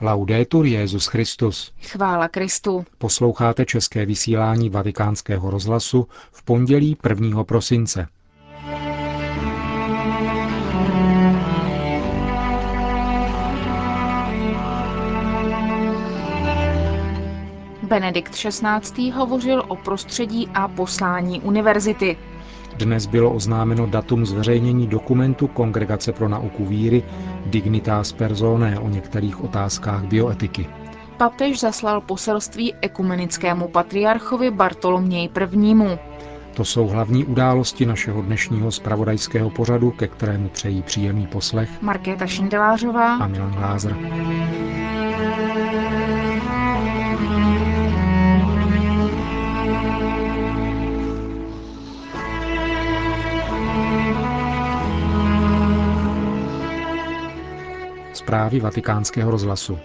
Laudetur Jezus Christus. Chvála Kristu. Posloucháte české vysílání Vatikánského rozhlasu v pondělí 1. prosince. Benedikt XVI. hovořil o prostředí a poslání univerzity. Dnes bylo oznámeno datum zveřejnění dokumentu Kongregace pro nauku víry Dignitas Personae o některých otázkách bioetiky. Papež zaslal poselství ekumenickému patriarchovi Bartoloměji I. To jsou hlavní události našeho dnešního spravodajského pořadu, ke kterému přejí příjemný poslech Markéta Šindelářová a Milan Glázer. Zprávy vatikánského rozhlasu.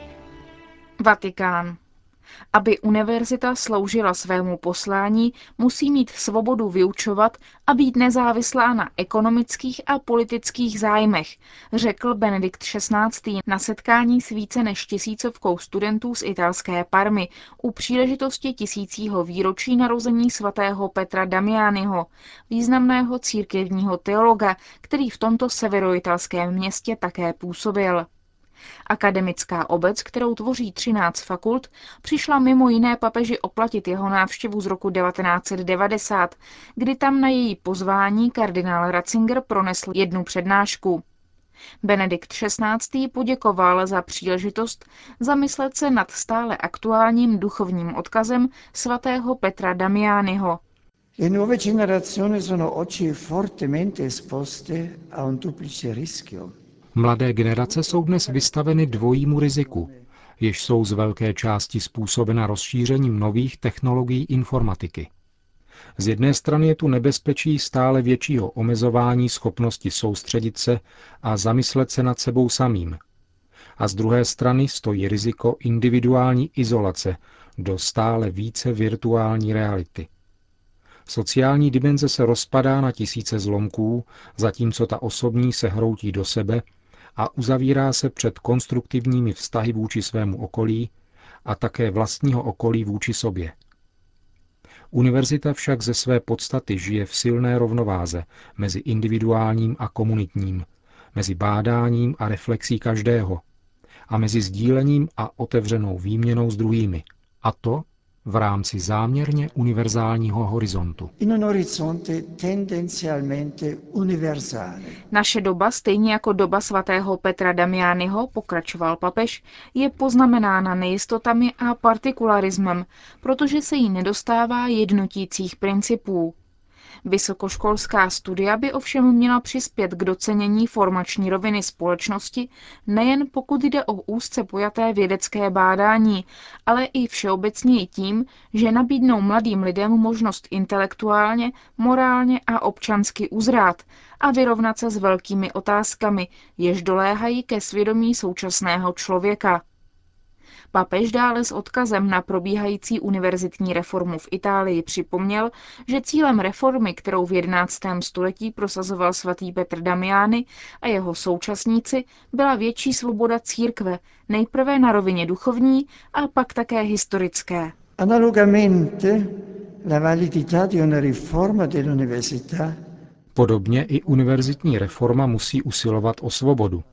Vatikán. Aby univerzita sloužila svému poslání, musí mít svobodu vyučovat a být nezávislá na ekonomických a politických zájmech, řekl Benedikt XVI. na setkání s více než tisícovkou studentů z italské Parmy u příležitosti tisícího výročí narození svatého Petra Damianiho, významného církevního teologa, který v tomto severoitalském městě také působil. Akademická obec, kterou tvoří 13 fakult, přišla mimo jiné papeži oplatit jeho návštěvu z roku 1990, kdy tam na její pozvání kardinál Ratzinger pronesl jednu přednášku. Benedikt XVI. poděkoval za příležitost zamyslet se nad stále aktuálním duchovním odkazem svatého Petra Damianiho. Le nuove generazioni sono oggi fortemente esposte a un duplice rischio. Mladé generace jsou dnes vystaveny dvojímu riziku, jež jsou z velké části způsobena rozšířením nových technologií informatiky. Z jedné strany je tu nebezpečí stále většího omezování schopnosti soustředit se a zamyslet se nad sebou samým. A z druhé strany stojí riziko individuální izolace do stále více virtuální reality. Sociální dimenze se rozpadá na tisíce zlomků, zatímco ta osobní se hroutí do sebe a uzavírá se před konstruktivními vztahy vůči svému okolí a také vlastního okolí vůči sobě. Univerzita však ze své podstaty žije v silné rovnováze mezi individuálním a komunitním, mezi bádáním a reflexí každého a mezi sdílením a otevřenou výměnou s druhými. A to v rámci záměrně univerzálního horizontu. Naše doba, stejně jako doba svatého Petra Damiányho, pokračoval papež, je poznamenána nejistotami a partikularismem, protože se jí nedostává jednotících principů. Vysokoškolská studia by ovšem měla přispět k docenění formační roviny společnosti, nejen pokud jde o úzce pojaté vědecké bádání, ale i všeobecně tím, že nabídnou mladým lidem možnost intelektuálně, morálně a občansky uzrát a vyrovnat se s velkými otázkami, jež doléhají ke svědomí současného člověka. Papež dále s odkazem na probíhající univerzitní reformu v Itálii připomněl, že cílem reformy, kterou v 11. století prosazoval svatý Petr Damiani a jeho současníci, byla větší svoboda církve, nejprve na rovině duchovní a pak také historické. Analogamente la validità di una riforma dell'università Podobně i univerzitní reforma musí usilovat o svobodu,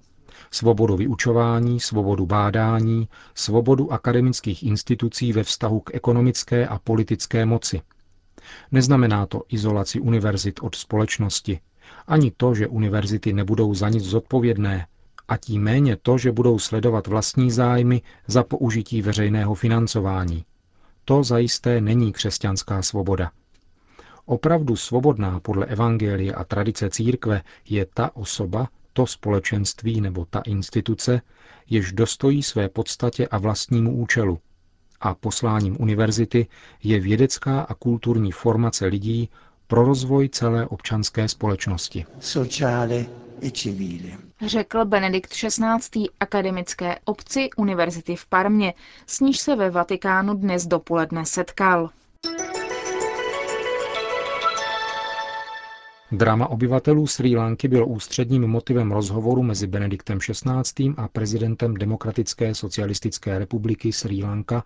svobodu vyučování, svobodu bádání, svobodu akademických institucí ve vztahu k ekonomické a politické moci. Neznamená to izolaci univerzit od společnosti, ani to, že univerzity nebudou za nic zodpovědné, a tím méně to, že budou sledovat vlastní zájmy za použití veřejného financování. To zajisté není křesťanská svoboda. Opravdu svobodná podle evangelie a tradice církve je ta osoba, to společenství nebo ta instituce, jež dostojí své podstatě a vlastnímu účelu. A posláním univerzity je vědecká a kulturní formace lidí pro rozvoj celé občanské společnosti. Sociale e civile. Řekl Benedikt XVI. akademické obci Univerzity v Parmě, s níž se ve Vatikánu dnes dopoledne setkal. Drama obyvatelů Sri Lanky bylo ústředním motivem rozhovoru mezi Benediktem XVI. a prezidentem Demokratické socialistické republiky Sri Lanka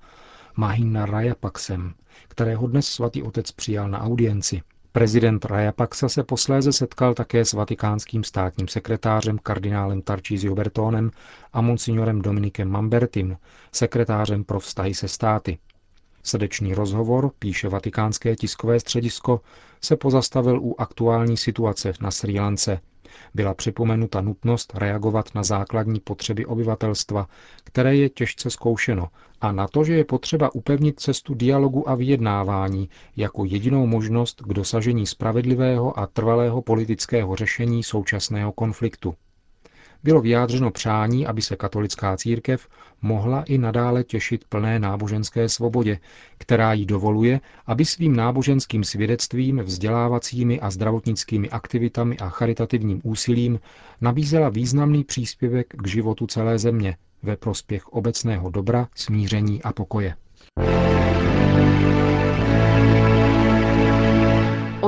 Mahinda Rajapaksem, kterého dnes svatý otec přijal na audienci. Prezident Rajapaksa se posléze setkal také s vatikánským státním sekretářem kardinálem Tarcísio Bertónem a monsignorem Dominikem Mambertim, sekretářem pro vztahy se státy. Srdečný rozhovor, píše vatikánské tiskové středisko, se pozastavil u aktuální situace na Sri Lance. Byla připomenuta nutnost reagovat na základní potřeby obyvatelstva, které je těžce zkoušeno, a na to, že je potřeba upevnit cestu dialogu a vyjednávání jako jedinou možnost k dosažení spravedlivého a trvalého politického řešení současného konfliktu bylo vyjádřeno přání, aby se katolická církev mohla i nadále těšit plné náboženské svobodě, která jí dovoluje, aby svým náboženským svědectvím, vzdělávacími a zdravotnickými aktivitami a charitativním úsilím nabízela významný příspěvek k životu celé země ve prospěch obecného dobra, smíření a pokoje.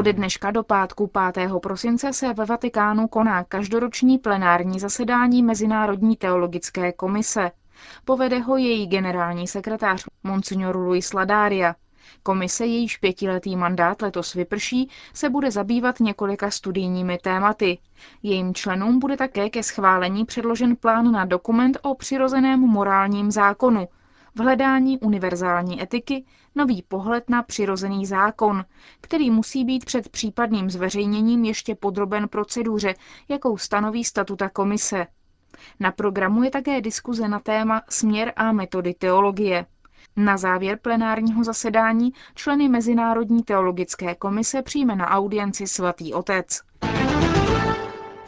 Ode dneška do pátku 5. prosince se ve Vatikánu koná každoroční plenární zasedání Mezinárodní teologické komise. Povede ho její generální sekretář Monsignor Luis Ladaria. Komise, jejíž pětiletý mandát letos vyprší, se bude zabývat několika studijními tématy. Jejím členům bude také ke schválení předložen plán na dokument o přirozeném morálním zákonu, v hledání univerzální etiky nový pohled na přirozený zákon, který musí být před případným zveřejněním ještě podroben proceduře, jakou stanoví statuta komise. Na programu je také diskuze na téma směr a metody teologie. Na závěr plenárního zasedání členy Mezinárodní teologické komise přijme na audienci svatý otec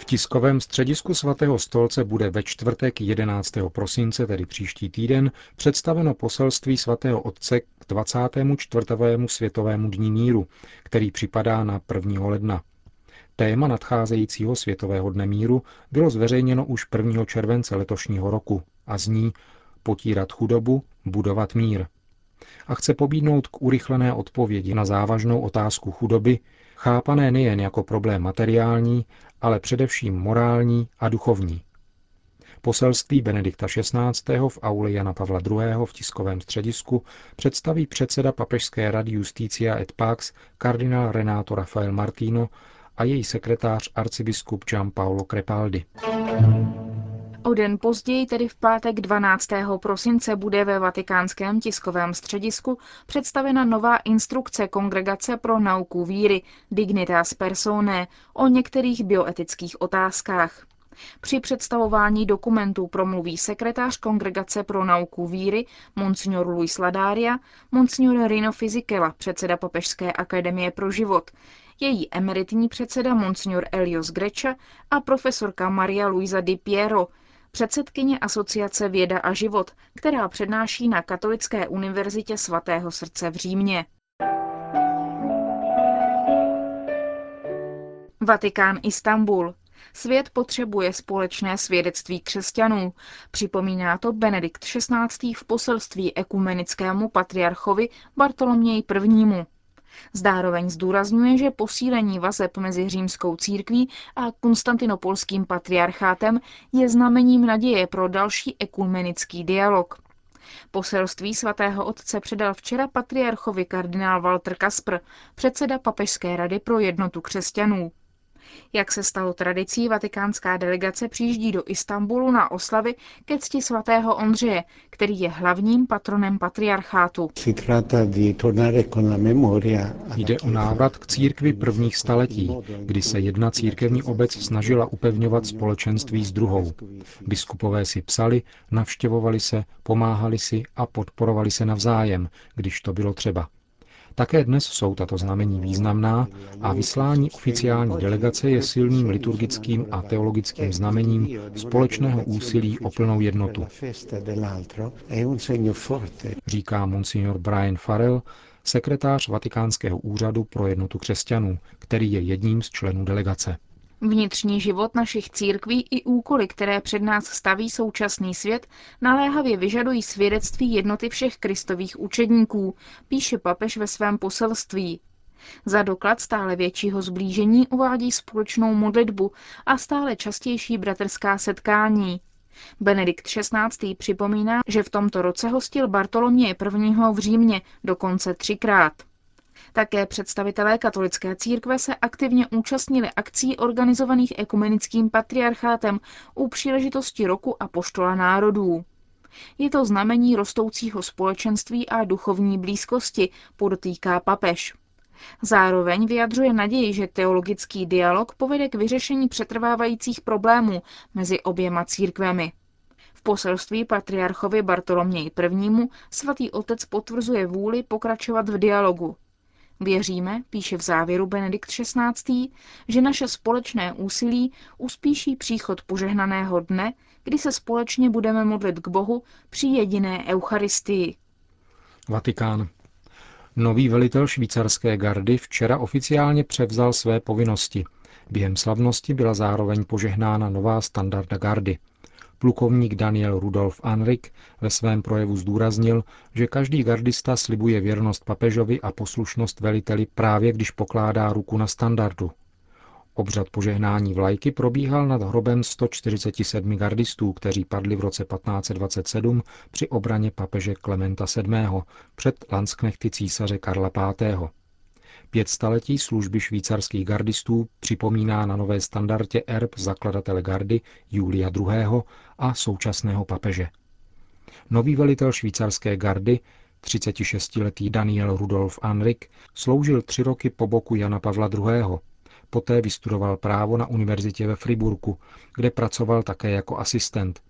tiskovém středisku svatého stolce bude ve čtvrtek 11. prosince, tedy příští týden, představeno poselství svatého otce k 24. světovému dní míru, který připadá na 1. ledna. Téma nadcházejícího světového dne míru bylo zveřejněno už 1. července letošního roku a zní potírat chudobu, budovat mír. A chce pobídnout k urychlené odpovědi na závažnou otázku chudoby, chápané nejen jako problém materiální, ale především morální a duchovní. Poselství Benedikta XVI. v aule Jana Pavla II. v tiskovém středisku představí předseda Papežské rady Justícia et Pax kardinál Renato Rafael Martino a její sekretář arcibiskup Gian Paolo Crepaldi. O den později, tedy v pátek 12. prosince, bude ve vatikánském tiskovém středisku představena nová instrukce Kongregace pro nauku víry Dignitas Personae o některých bioetických otázkách. Při představování dokumentů promluví sekretář Kongregace pro nauku víry Monsignor Luis Ladaria, Monsignor Rino Fizikela, předseda Papežské akademie pro život, její emeritní předseda Monsignor Elios Greča a profesorka Maria Luisa Di Piero, předsedkyně Asociace Věda a život, která přednáší na Katolické univerzitě svatého srdce v Římě. Vatikán Istanbul. Svět potřebuje společné svědectví křesťanů. Připomíná to Benedikt XVI. v poselství ekumenickému patriarchovi Bartoloměji I. Zároveň zdůrazňuje, že posílení vazeb mezi římskou církví a konstantinopolským patriarchátem je znamením naděje pro další ekumenický dialog. Poselství svatého otce předal včera patriarchovi kardinál Walter Kasper, předseda Papežské rady pro jednotu křesťanů. Jak se stalo tradicí, vatikánská delegace přijíždí do Istanbulu na oslavy ke cti svatého Ondřeje, který je hlavním patronem patriarchátu. Jde o návrat k církvi prvních staletí, kdy se jedna církevní obec snažila upevňovat společenství s druhou. Biskupové si psali, navštěvovali se, pomáhali si a podporovali se navzájem, když to bylo třeba. Také dnes jsou tato znamení významná a vyslání oficiální delegace je silným liturgickým a teologickým znamením společného úsilí o plnou jednotu. Říká monsignor Brian Farrell, sekretář Vatikánského úřadu pro jednotu křesťanů, který je jedním z členů delegace. Vnitřní život našich církví i úkoly, které před nás staví současný svět, naléhavě vyžadují svědectví jednoty všech kristových učedníků, píše papež ve svém poselství. Za doklad stále většího zblížení uvádí společnou modlitbu a stále častější bratrská setkání. Benedikt XVI. připomíná, že v tomto roce hostil Bartoloměje I. v Římě dokonce třikrát. Také představitelé katolické církve se aktivně účastnili akcí organizovaných ekumenickým patriarchátem u příležitosti roku a poštola národů. Je to znamení rostoucího společenství a duchovní blízkosti, podotýká papež. Zároveň vyjadřuje naději, že teologický dialog povede k vyřešení přetrvávajících problémů mezi oběma církvemi. V poselství patriarchovi Bartoloměji I. svatý otec potvrzuje vůli pokračovat v dialogu. Věříme, píše v závěru Benedikt XVI., že naše společné úsilí uspíší příchod požehnaného dne, kdy se společně budeme modlit k Bohu při jediné Eucharistii. Vatikán. Nový velitel švýcarské gardy včera oficiálně převzal své povinnosti. Během slavnosti byla zároveň požehnána nová standarda gardy. Plukovník Daniel Rudolf Anrik ve svém projevu zdůraznil, že každý gardista slibuje věrnost papežovi a poslušnost veliteli právě když pokládá ruku na standardu. Obřad požehnání vlajky probíhal nad hrobem 147 gardistů, kteří padli v roce 1527 při obraně papeže Klementa VII. před lansknechty císaře Karla V. Pět staletí služby švýcarských gardistů připomíná na nové standardě erb zakladatele gardy Julia II. a současného papeže. Nový velitel švýcarské gardy, 36-letý Daniel Rudolf Anrik, sloužil tři roky po boku Jana Pavla II. Poté vystudoval právo na univerzitě ve Friburku, kde pracoval také jako asistent.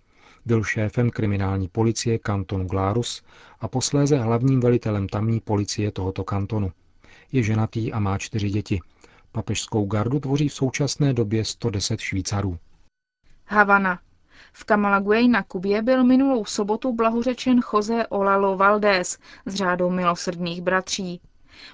Byl šéfem kriminální policie kantonu Glarus a posléze hlavním velitelem tamní policie tohoto kantonu. Je ženatý a má čtyři děti. Papežskou gardu tvoří v současné době 110 Švýcarů. Havana. V Camalaguey na Kubě byl minulou sobotu blahořečen José Olalo Valdés z řádou milosrdných bratří.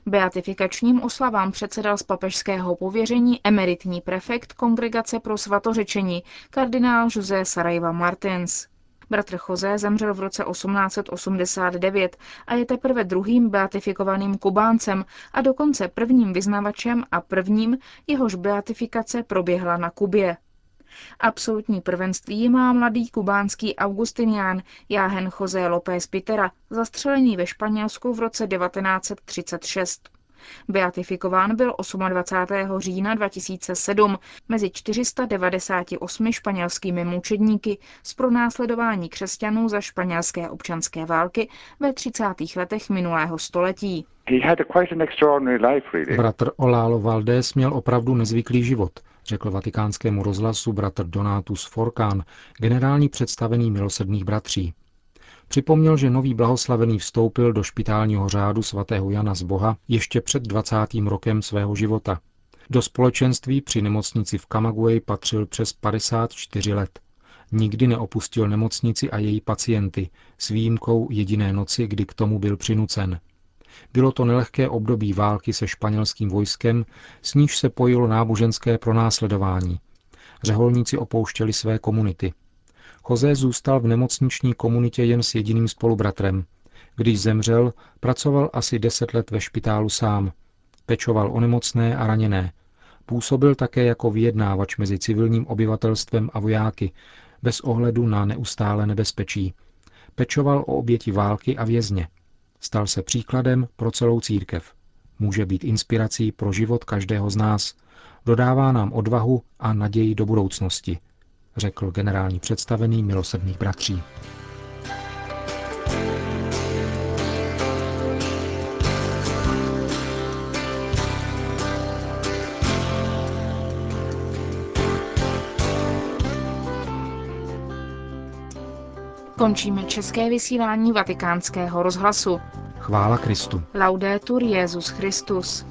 Beatifikačním oslavám předsedal z papežského pověření emeritní prefekt Kongregace pro svatořečení kardinál José Sarajva Martins. Bratr José zemřel v roce 1889 a je teprve druhým beatifikovaným Kubáncem a dokonce prvním vyznavačem a prvním, jehož beatifikace proběhla na Kubě. Absolutní prvenství má mladý kubánský augustinián Jáhen José López Pitera, zastřelený ve Španělsku v roce 1936. Beatifikován byl 28. října 2007 mezi 498 španělskými mučedníky z pronásledování křesťanů za španělské občanské války ve 30. letech minulého století. Bratr Olálo Valdés měl opravdu nezvyklý život, řekl vatikánskému rozhlasu bratr Donatus Forkán, generální představený milosedných bratří. Připomněl, že nový blahoslavený vstoupil do špitálního řádu svatého Jana z Boha ještě před 20. rokem svého života. Do společenství při nemocnici v Kamaguey patřil přes 54 let. Nikdy neopustil nemocnici a její pacienty, s výjimkou jediné noci, kdy k tomu byl přinucen. Bylo to nelehké období války se španělským vojskem, s níž se pojilo náboženské pronásledování. Řeholníci opouštěli své komunity – José zůstal v nemocniční komunitě jen s jediným spolubratrem. Když zemřel, pracoval asi deset let ve špitálu sám. Pečoval o nemocné a raněné. Působil také jako vyjednávač mezi civilním obyvatelstvem a vojáky, bez ohledu na neustále nebezpečí. Pečoval o oběti války a vězně. Stal se příkladem pro celou církev. Může být inspirací pro život každého z nás. Dodává nám odvahu a naději do budoucnosti, řekl generální představený milosrdných bratří. Končíme české vysílání vatikánského rozhlasu. Chvála Kristu. Laudetur Jezus Christus.